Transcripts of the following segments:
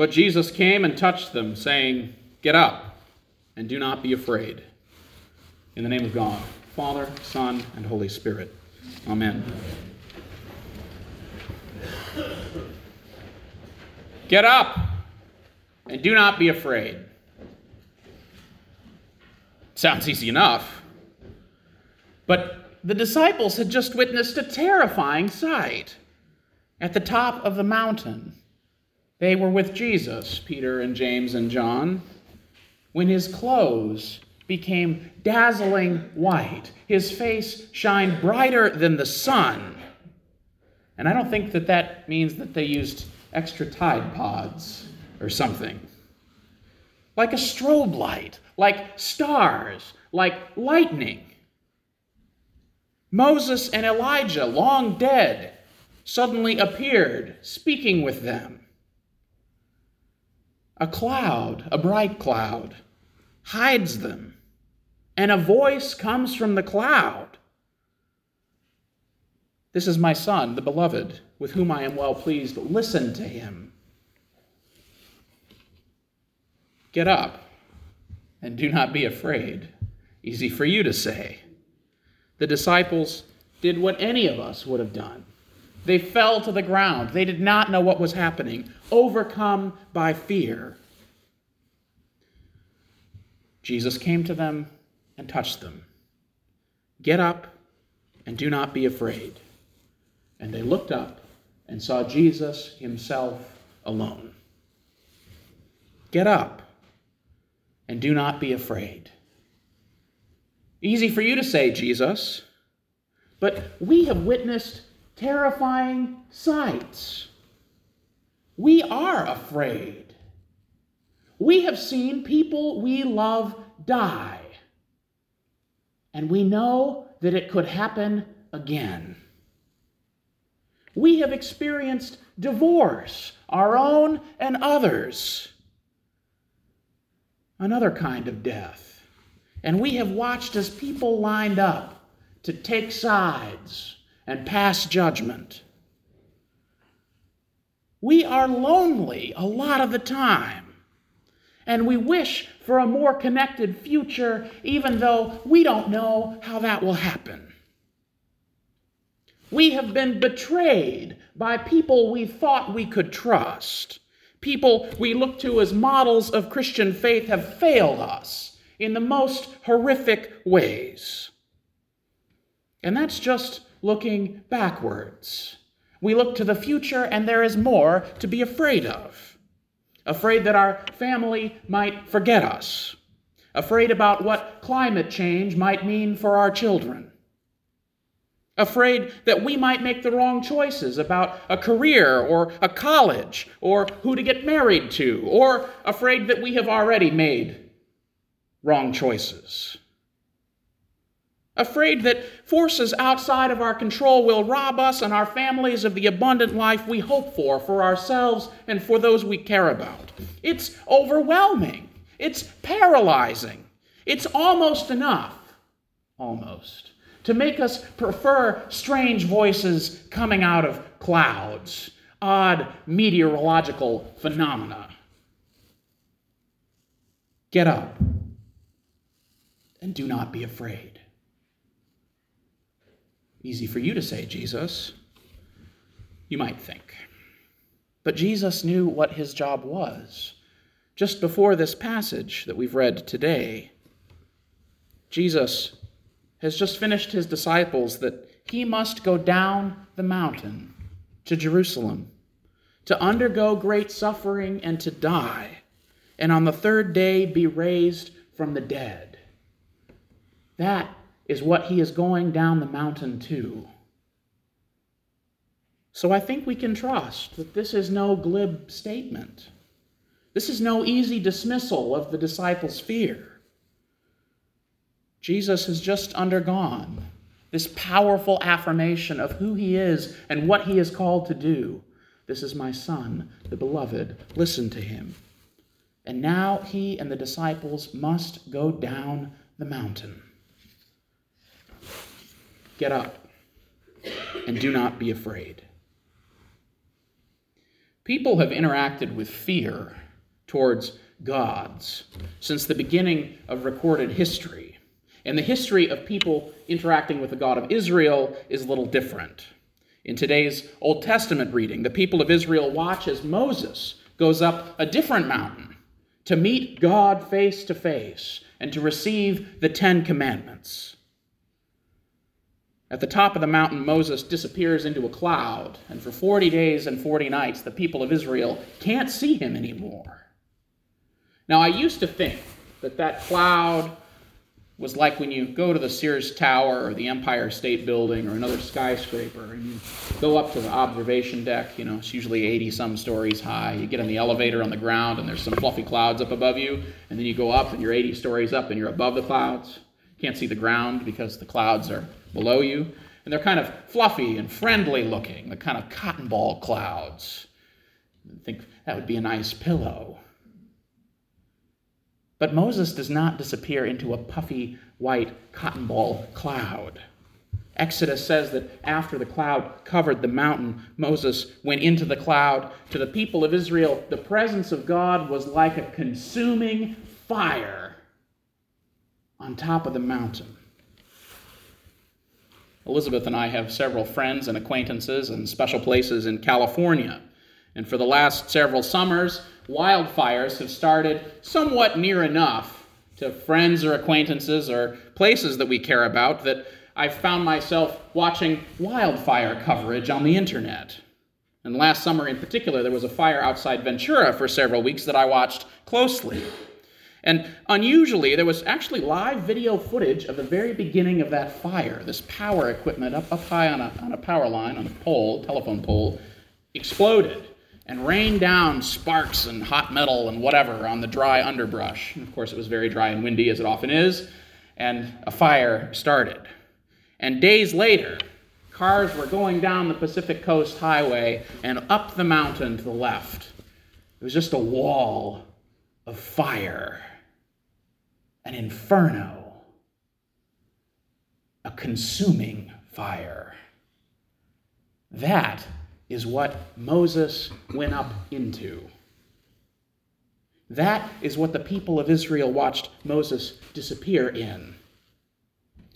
But Jesus came and touched them, saying, Get up and do not be afraid. In the name of God, Father, Son, and Holy Spirit. Amen. Get up and do not be afraid. Sounds easy enough. But the disciples had just witnessed a terrifying sight. At the top of the mountain, they were with Jesus, Peter and James and John, when his clothes became dazzling white, his face shined brighter than the sun. And I don't think that that means that they used extra Tide Pods or something. Like a strobe light, like stars, like lightning. Moses and Elijah, long dead, suddenly appeared, speaking with them. A cloud, a bright cloud, hides them, and a voice comes from the cloud. This is my son, the beloved, with whom I am well pleased. Listen to him. Get up and do not be afraid. Easy for you to say. The disciples did what any of us would have done. They fell to the ground. They did not know what was happening, overcome by fear. Jesus came to them and touched them. Get up and do not be afraid. And they looked up and saw Jesus himself alone. Get up and do not be afraid. Easy for you to say, Jesus, but we have witnessed terrifying sights. We are afraid. We have seen people we love die, and we know that it could happen again. We have experienced divorce, our own and others, another kind of death. And we have watched as people lined up to take sides and pass judgment. We are lonely a lot of the time, and we wish for a more connected future, even though we don't know how that will happen. We have been betrayed by people we thought we could trust. People we look to as models of Christian faith have failed us in the most horrific ways. And that's just looking backwards. We look to the future, and there is more to be afraid of. Afraid that our family might forget us. Afraid about what climate change might mean for our children. Afraid that we might make the wrong choices about a career or a college or who to get married to, or afraid that we have already made wrong choices afraid that forces outside of our control will rob us and our families of the abundant life we hope for, for ourselves and for those we care about. It's overwhelming, it's paralyzing, it's almost enough, almost, to make us prefer strange voices coming out of clouds, odd meteorological phenomena. Get up and do not be afraid. Easy for you to say, Jesus. You might think. But Jesus knew what his job was. Just before this passage that we've read today, Jesus has just finished his disciples that he must go down the mountain to Jerusalem to undergo great suffering and to die, and on the third day be raised from the dead. That is what he is going down the mountain to. So I think we can trust that this is no glib statement. This is no easy dismissal of the disciples' fear. Jesus has just undergone this powerful affirmation of who he is and what he is called to do. This is my son, the beloved. Listen to him. And now he and the disciples must go down the mountain. Get up and do not be afraid. People have interacted with fear towards gods since the beginning of recorded history. And the history of people interacting with the God of Israel is a little different. In today's Old Testament reading, the people of Israel watch as Moses goes up a different mountain to meet God face to face and to receive the Ten Commandments. At the top of the mountain, Moses disappears into a cloud, and for 40 days and 40 nights, the people of Israel can't see him anymore. Now, I used to think that that cloud was like when you go to the Sears Tower or the Empire State Building or another skyscraper and you go up to the observation deck, you know, it's usually 80 some stories high. You get in the elevator on the ground and there's some fluffy clouds up above you, and then you go up and you're 80 stories up and you're above the clouds. You can't see the ground because the clouds are below you. And they're kind of fluffy and friendly looking, the kind of cotton ball clouds. I think that would be a nice pillow. But Moses does not disappear into a puffy white cotton ball cloud. Exodus says that after the cloud covered the mountain, Moses went into the cloud. To the people of Israel, the presence of God was like a consuming fire on top of the mountain. Elizabeth and I have several friends and acquaintances and special places in California. And for the last several summers, wildfires have started somewhat near enough to friends or acquaintances or places that we care about that I've found myself watching wildfire coverage on the internet. And last summer in particular, there was a fire outside Ventura for several weeks that I watched closely. And unusually, there was actually live video footage of the very beginning of that fire. This power equipment up, up high on a, on a power line, on a pole, telephone pole, exploded and rained down sparks and hot metal and whatever on the dry underbrush. And of course, it was very dry and windy, as it often is, and a fire started. And days later, cars were going down the Pacific Coast Highway and up the mountain to the left. It was just a wall of fire, an inferno, a consuming fire. That is what Moses went up into. That is what the people of Israel watched Moses disappear in.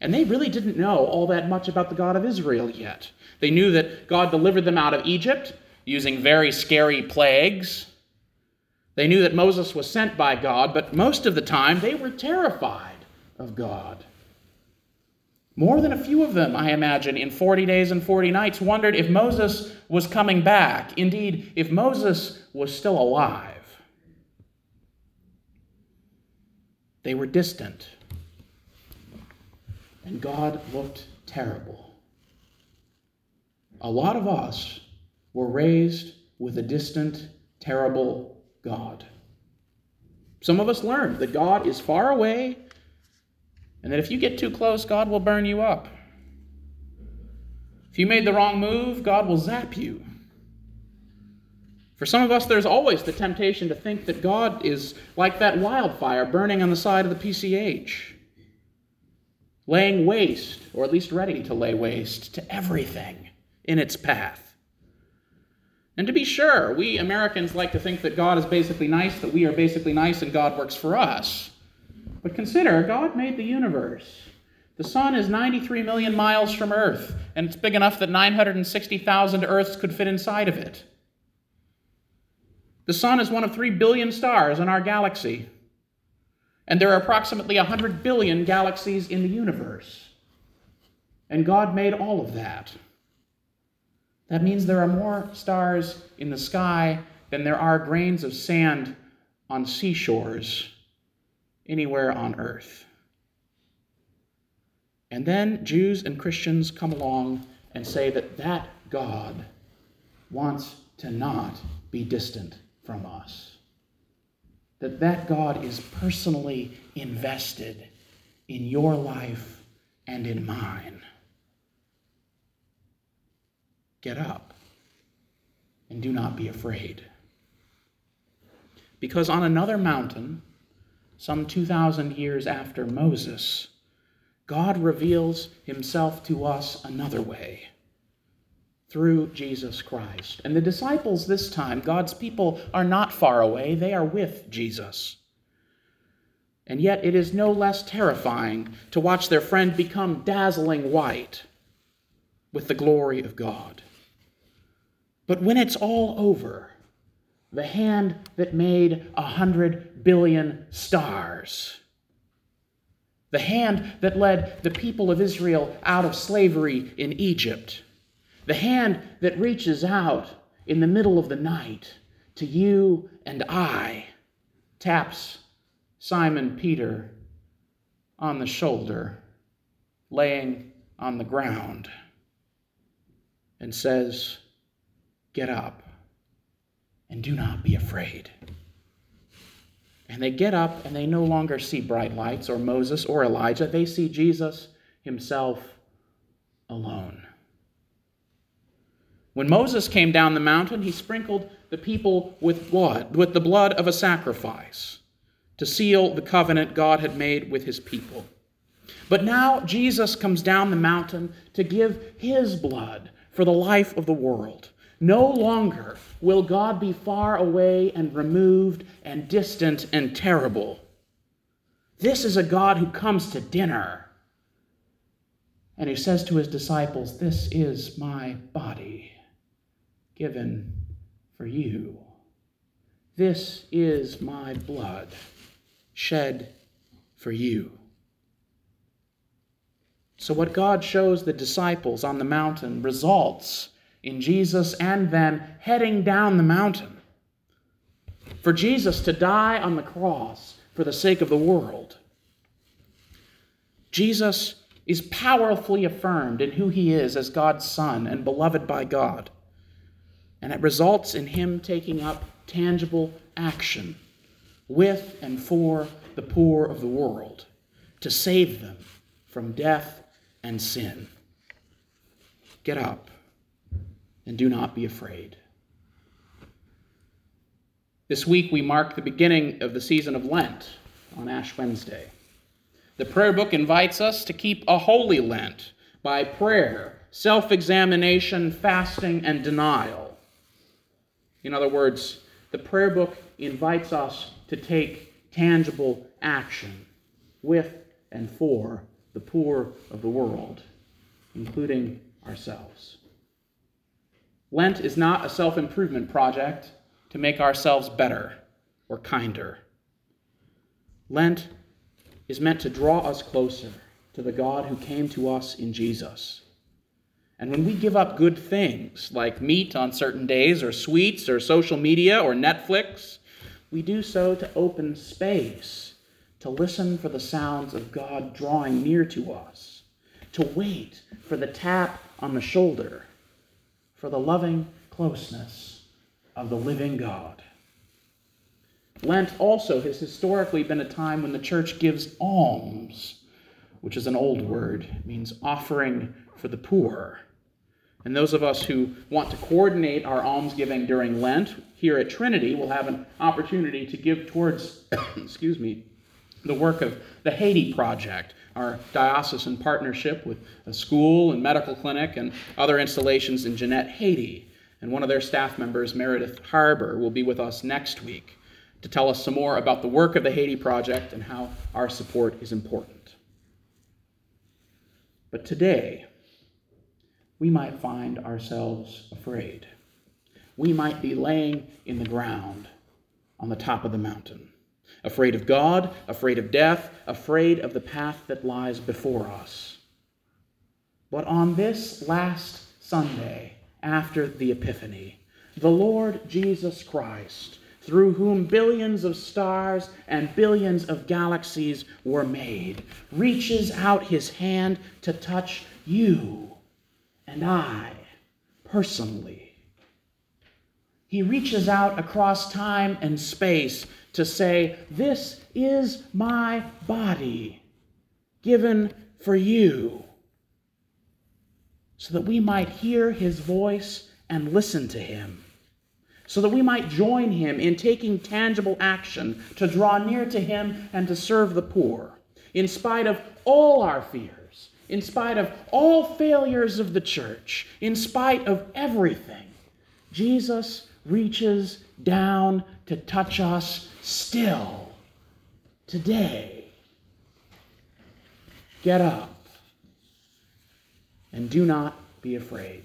And they really didn't know all that much about the God of Israel yet. They knew that God delivered them out of Egypt using very scary plagues. They knew that Moses was sent by God, but most of the time they were terrified of God. More than a few of them, I imagine, in 40 days and 40 nights wondered if Moses was coming back. Indeed, if Moses was still alive. They were distant. And God looked terrible. A lot of us were raised with a distant, terrible God. Some of us learned that God is far away and that if you get too close, God will burn you up. If you made the wrong move, God will zap you. For some of us, there's always the temptation to think that God is like that wildfire burning on the side of the PCH, laying waste, or at least ready to lay waste, to everything in its path. And to be sure, we Americans like to think that God is basically nice, that we are basically nice, and God works for us. But consider, God made the universe. The sun is 93 million miles from Earth, and it's big enough that 960,000 Earths could fit inside of it. The sun is one of 3 billion stars in our galaxy, and there are approximately 100 billion galaxies in the universe. And God made all of that. That means there are more stars in the sky than there are grains of sand on seashores anywhere on earth. And then Jews and Christians come along and say that that God wants to not be distant from us. That that God is personally invested in your life and in mine. Get up and do not be afraid. Because on another mountain, some 2,000 years after Moses, God reveals himself to us another way. through Jesus Christ. And the disciples this time, God's people, are not far away, they are with Jesus. And yet it is no less terrifying to watch their friend become dazzling white with the glory of God. But when it's all over, the hand that made a hundred billion stars, the hand that led the people of Israel out of slavery in Egypt, the hand that reaches out in the middle of the night to you and I, taps Simon Peter on the shoulder, laying on the ground, and says, Get up and do not be afraid. And they get up and they no longer see bright lights or Moses or Elijah. They see Jesus himself alone. When Moses came down the mountain, he sprinkled the people with blood, with the blood of a sacrifice, to seal the covenant God had made with his people. But now Jesus comes down the mountain to give his blood for the life of the world. No longer will God be far away and removed and distant and terrible. This is a God who comes to dinner. And he says to his disciples, This is my body given for you. This is my blood shed for you. So, what God shows the disciples on the mountain results in Jesus and them heading down the mountain. For Jesus to die on the cross for the sake of the world. Jesus is powerfully affirmed in who he is as God's Son and beloved by God. And it results in him taking up tangible action with and for the poor of the world to save them from death and sin. Get up and do not be afraid. This week we mark the beginning of the season of Lent on Ash Wednesday. The prayer book invites us to keep a holy Lent by prayer, self examination, fasting, and denial. In other words, the prayer book invites us to take tangible action with and for the poor of the world, including ourselves. Lent is not a self improvement project to make ourselves better or kinder. Lent is meant to draw us closer to the God who came to us in Jesus. And when we give up good things like meat on certain days, or sweets, or social media, or Netflix, we do so to open space, to listen for the sounds of God drawing near to us, to wait for the tap on the shoulder for the loving closeness of the living God. Lent also has historically been a time when the church gives alms, which is an old word, means offering for the poor. And those of us who want to coordinate our almsgiving during Lent here at Trinity will have an opportunity to give towards, excuse me, the work of the Haiti Project, our diocesan partnership with a school and medical clinic and other installations in Jeanette, Haiti. And one of their staff members, Meredith Harbour, will be with us next week to tell us some more about the work of the Haiti Project and how our support is important. But today, we might find ourselves afraid. We might be laying in the ground on the top of the mountain afraid of God, afraid of death, afraid of the path that lies before us. But on this last Sunday after the Epiphany, the Lord Jesus Christ, through whom billions of stars and billions of galaxies were made, reaches out his hand to touch you and I personally. He reaches out across time and space to say, This is my body given for you, so that we might hear his voice and listen to him, so that we might join him in taking tangible action to draw near to him and to serve the poor, in spite of all our fears, in spite of all failures of the church, in spite of everything, Jesus reaches down to touch us still today. Get up and do not be afraid.